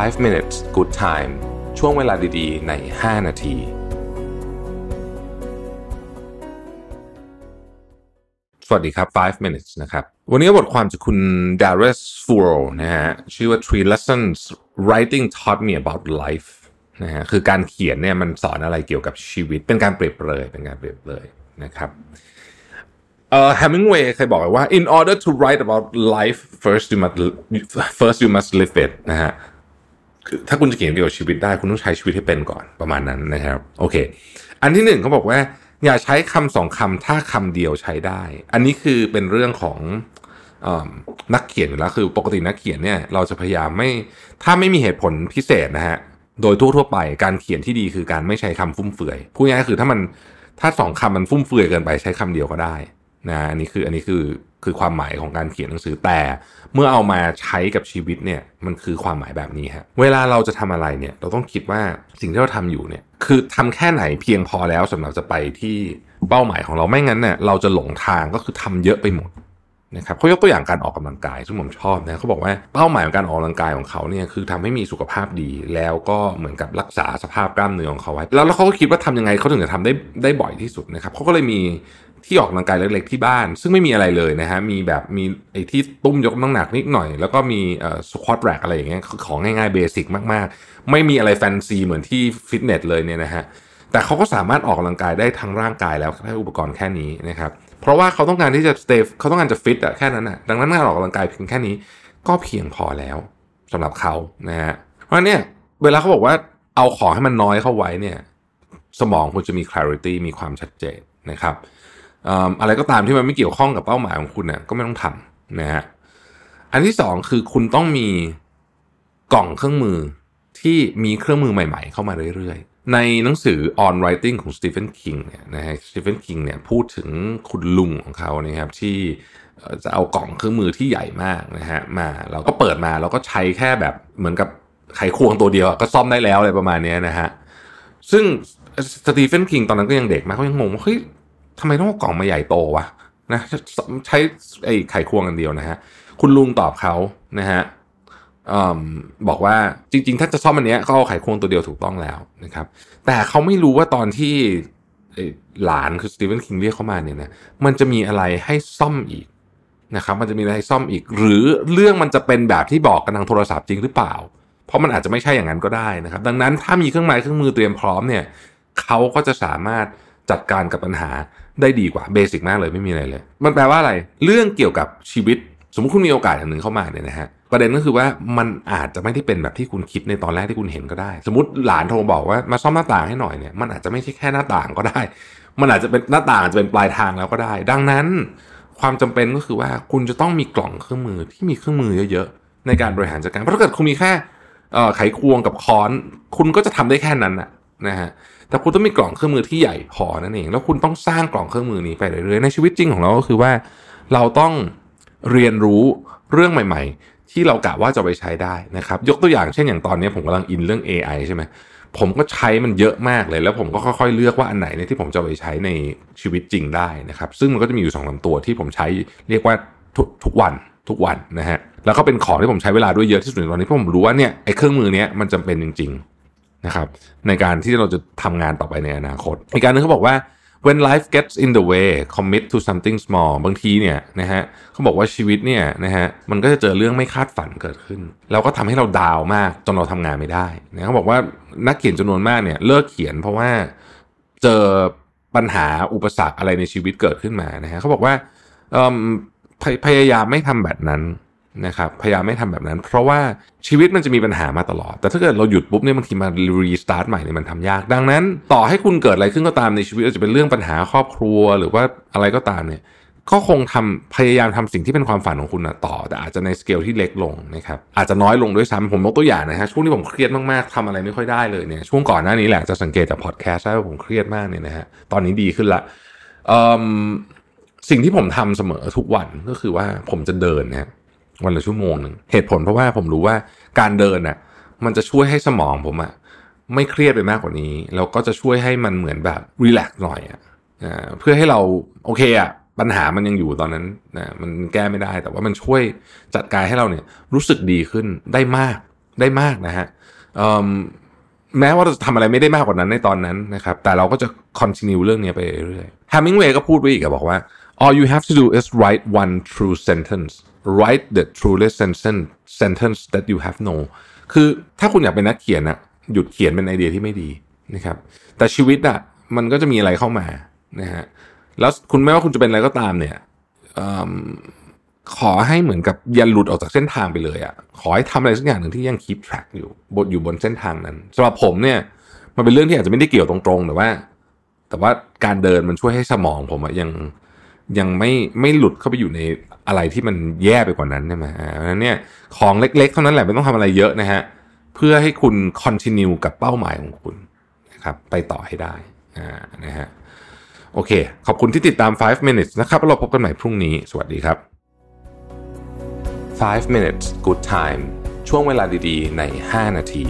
5 minutes good time ช่วงเวลาดีๆ ใน 5 นาที สวัสดีครับ 5 minutes นะครับ วันนี้บทความจากคุณ Darius Furo นะฮะ ชื่อว่า three lessons writing taught me about life นะฮะ คือการเขียนเนี่ยมันสอนอะไรเกี่ยวกับชีวิต เป็นการเปรียบเลย เป็นการเปรียบเลยนะครับเอ่อ Hemingway เคยบอกไว้ว่า in order to write about life first you must first you must live it นะฮะ คือถ้าคุณจะเขียนเกี่ยวกับชีวิตได้คุณต้องใช้ชีวิตให้เป็นก่อนประมาณนั้นนะครับ โอเค อันที่หนึ่งเขาบอกว่า อย่าใช้คำสองคำถ้าคำเดียวใช้ได้ อันนี้คือเป็นเรื่องของอนักเขียนอยู่แล้วคือปกตินักเขียนเนี่ยเราจะพยายามไม่ถ้าไม่มีเหตุผลพิเศษนะฮะโดยทั่วๆไปการเขียนที่ดีคือการไม่ใช้คำฟุ่มเฟือยพูดง่ายๆคือถ้ามันถ้าสองคำมันฟุ่มเฟือยเกินไปใช้คำเดียวก็ได้นะอันนี้คืออันนี้คือ คือความหมายของการเขียนหนังสือแต่ เมื่อเอามาใช้กับชีวิตเนี่ยมันคือความหมายแบบนี้ฮะเวลาเราจะทำอะไรเนี่ยเราต้องคิดว่าสิ่งที่เราทำอยู่เนี่ยคือทำแค่ไหนเพียงพอแล้วสำหรับจะไปที่เป้าหมายของเราไม่งั้นเนี่ยเราจะหลงทางก็คือทำเยอะไปหมดนะครับเขายกตัวอย่างการออกกำลังกายซึ่งผมชอบนะเขาบอกว่าเป้าหมายของการออกกำลังกายของเขาเนี่ยคือทำให้มีสุขภาพดี แล้วก็เหมือนกับรักษาสภาพกล้ามเนื้อของเขาไว้ แล้วแล้วเขาก็คิดว่าทำยังไงเขาถึงจะทำได้ได้บ่อยที่สุดนะครับเขาก็เลยมี ที่ออกกำลังกายเล็กๆที่บ้าน ซึ่งไม่มีอะไรเลยนะฮะมีแบบมีไอ้ที่ตุ้มยกน้ำหนักนิดหน่อย แล้วก็มีเอ่อ squat rack อะไรอย่างเงี้ยของง่ายๆ basic มากๆ ไม่มีอะไรแฟนซีเหมือนที่ฟิตเนสเลยเนี่ยนะฮะแต่เขาก็สามารถออกกำลังกายได้ทั้งร่างกายแล้วแค่อุปกรณ์แค่นี้นะครับเพราะว่าเขาต้องการที่จะ stay เขาต้องการจะฟิตอะแค่นั้นอะดังนั้นการออกกำลังกายเพียงแค่นี้ ก็เพียงพอแล้วสำหรับเขานะฮะเพราะเนี่ยเวลาเขาบอกว่าเอาของให้มันน้อยเข้าไว้เนี่ยสมองคุณจะมี clarity มีความชัดเจนนะครับ อะไรก็ตามที่มันไม่เกี่ยวข้องกับเป้าหมายของคุณเนี่ยก็ไม่ต้องทำนะฮะอันที่สองคือคุณต้องมีกล่องเครื่องมือที่มีเครื่องมือใหม่ๆ เข้ามาเรื่อยๆ ในหนังสือ On Writing ของ Stephen King เนี่ยนะฮะ Stephen King เนี่ยพูดถึงคุณลุงของเขานะครับที่จะเอากล่องเครื่องมือที่ใหญ่มากนะฮะมาเราก็เปิดมาเราก็ใช้แค่แบบเหมือนกับไขควงตัวเดียวก็ซ่อมได้แล้วอะไรประมาณนี้นะฮะซึ่งสตีเฟนคิงตอนนั้นก็ยังเด็กมากเขายังงงว่าเฮ้ย ทำไมต้องเอากล่องมาใหญ่โตวะนะใช้ไอ้ไขควงอันเดียวนะฮะคุณลุงตอบเขานะฮะบอกว่าจริง ๆ ถ้าจะซ่อมอันนี้ก็เอาไขควงตัวเดียวถูกต้องแล้วนะครับ แต่เขาไม่รู้ว่าตอนที่หลานคือสตีเวนคิงเรียกเข้ามาเนี่ยนะมันจะมีอะไรให้ซ่อมอีกนะครับ มันจะมีอะไรให้ซ่อมอีก หรือเรื่องมันจะเป็นแบบที่บอกกันทางโทรศัพท์จริงหรือเปล่า เพราะมันอาจจะไม่ใช่อย่างนั้นก็ได้นะครับ ดังนั้นถ้ามีเครื่องไม้เครื่องมือเตรียมพร้อมเนี่ยเขาก็จะสามารถ จัดการกับปัญหาได้ดีกว่าเบสิกมากเลยไม่มีอะไรเลย มันแปลว่าอะไรเรื่องเกี่ยวกับชีวิต สมมติคุณมีโอกาสอย่างหนึ่งเข้ามาเนี่ยนะฮะประเด็นก็คือว่ามันอาจจะไม่ได้เป็นแบบที่คุณคิดในตอนแรกที่คุณเห็นก็ได้ สมมติหลานโทรบอกว่ามาซ่อมหน้าต่างให้หน่อยเนี่ยมันอาจจะไม่ใช่แค่หน้าต่างก็ได้ มันอาจจะเป็นหน้าต่างอาจจะเป็นปลายทางแล้วก็ได้ ดังนั้น ความจำเป็นก็คือว่าคุณจะต้องมีกล่องเครื่องมือที่มีเครื่องมือเยอะๆในการบริหารจัดการเพราะถ้าเกิดคุณมีแค่ไขควงกับค้อน คุณก็จะทำได้แค่นั้นนะนะฮะ แต่คุณต้องมีกล่องเครื่องมือที่ใหญ่พอนั่นเอง แล้วคุณต้องสร้างกล่องเครื่องมือนี้ไปเรื่อยๆในชีวิตจริงของเราก็คือว่า เราต้องเรียนรู้เรื่องใหม่ ๆ ที่เรากะว่าจะไปใช้ได้นะครับ ยกตัวอย่างเช่นอย่างตอนนี้ผมกำลังอินเรื่อง AI ใช่ไหมผมก็ใช้มันเยอะมากเลย แล้วผมก็ค่อยๆเลือกว่าอันไหนเนี่ยที่ผมจะไปใช้ในชีวิตจริงได้นะครับ ซึ่งมันก็จะมีอยู่สองสาตัวที่ผมใช้เรียกว่าทุกทุกวันทุกวันนะฮะแล้วก็เป็นของที่ผมใช้เวลาด้วยเยอะที่สุดในตอนนี้เพราะผมรู้ว่าเนี่ยไอ้เครื่องมือเนี้ยมันจำเป็นจริงๆ นะครับในการที่เราจะทำงานต่อไปในอนาคต อีกการนึงเขาบอกว่า when life gets in the way commit to something small บางทีเนี่ยนะฮะเขาบอกว่าชีวิตเนี่ยนะฮะมันก็จะเจอเรื่องไม่คาดฝันเกิดขึ้น แล้วก็ทำให้เราดาวมากจนเราทำงานไม่ได้นะเขาบอกว่านักเขียนจำนวนมากเนี่ยเลิกเขียนเพราะว่าเจอปัญหาอุปสรรคอะไรในชีวิตเกิดขึ้นมานะฮะเขาบอกว่าพยายามไม่ทำแบบนั้น นะครับพยายามไม่ทำแบบนั้น เพราะว่าชีวิตมันจะมีปัญหามาตลอด แต่ถ้าเกิดเราหยุดปุ๊บเนี่ยบางทีมา restart ใหม่เนี่ยมันทำยาก ดังนั้น ต่อให้คุณเกิดอะไรขึ้นก็ตามในชีวิตอาจจะเป็นเรื่องปัญหาครอบครัวหรือว่าอะไรก็ตามเนี่ยก็คงทำพยายามทำสิ่งที่เป็นความฝันของคุณนะต่อ แต่อาจจะในสเกลที่เล็กลงนะครับอาจจะน้อยลงด้วยซ้ำผมยกตัวอย่างนะฮะช่วงที่ผมเครียดมากๆทำอะไรไม่ค่อยได้เลยเนี่ยช่วงก่อนหน้านี้แหละจะสังเกตจากพอดแคสต์ว่าผมเครียดมากเนี่ยนะฮะตอนนี้ดีขึ้นละสิ่งที่ผมทำเสมอทุกวันก็คือว่าผมจะเดินนะ วันละชั่วโมงหนึ่งเหตุผลเพราะว่าผมรู้ว่าการเดินน่ะมันจะช่วยให้สมองผมอะไม่เครียดไปมากกว่านี้แล้วก็จะช่วยให้มันเหมือนแบบรีแลกซ์หน่อยอะเพื่อให้เราโอเคอะปัญหามันยังอยู่ตอนนั้นนะมันแก้ไม่ได้แต่ว่ามันช่วยจัดการให้เราเนี่ยรู้สึกดีขึ้นได้มากได้มากนะฮะแม้ว่าเราจะทำอะไรไม่ได้มากกว่านั้นในตอนนั้นนะครับแต่เราก็จะ continue เรื่องนี้ไปเรื่อยๆ Hemingway ก็พูดไว้อีกบอกว่า all you have to do is write one true sentence write the truest sentence sentence that you have know คือถ้าคุณอยากเป็นนักเขียนอะหยุดเขียนเป็นไอเดียที่ไม่ดีนะครับ แต่ชีวิตอะมันก็จะมีอะไรเข้ามานะฮะแล้วคุณไม่ว่าคุณจะเป็นอะไรก็ตามเนี่ยขอให้เหมือนกับย่าหลุดออกจากเส้นทางไปเลยอะ่ะขอให้ทำอะไรสักอย่างหนึ่งที่ยัง keep track อยู่บนอยู่บนเส้นทางนั้นสำหรับผมเนี่ย มันเป็นเรื่องที่อาจจะไม่ได้เกี่ยวตรงๆ แต่ว่า แต่ว่าการเดินมันช่วยให้สมองผมอะยัง ยังไม่ไม่หลุดเข้าไปอยู่ในอะไรที่มันแย่ไปกว่านั้นใช่ไหมอ่าเพราะฉะนั้นเนี่ยของเล็กๆเท่านั้นแหละไม่ต้องทำอะไรเยอะนะฮะเพื่อให้คุณ continue กับเป้าหมายของคุณนะครับไปต่อให้ได้อ่านะฮะโอเค ขอบคุณที่ติดตาม 5 minutes นะครับเราพบกันใหม่พรุ่งนี้ สวัสดีครับ 5 minutes good time ช่วงเวลาดีๆ ใน 5 นาที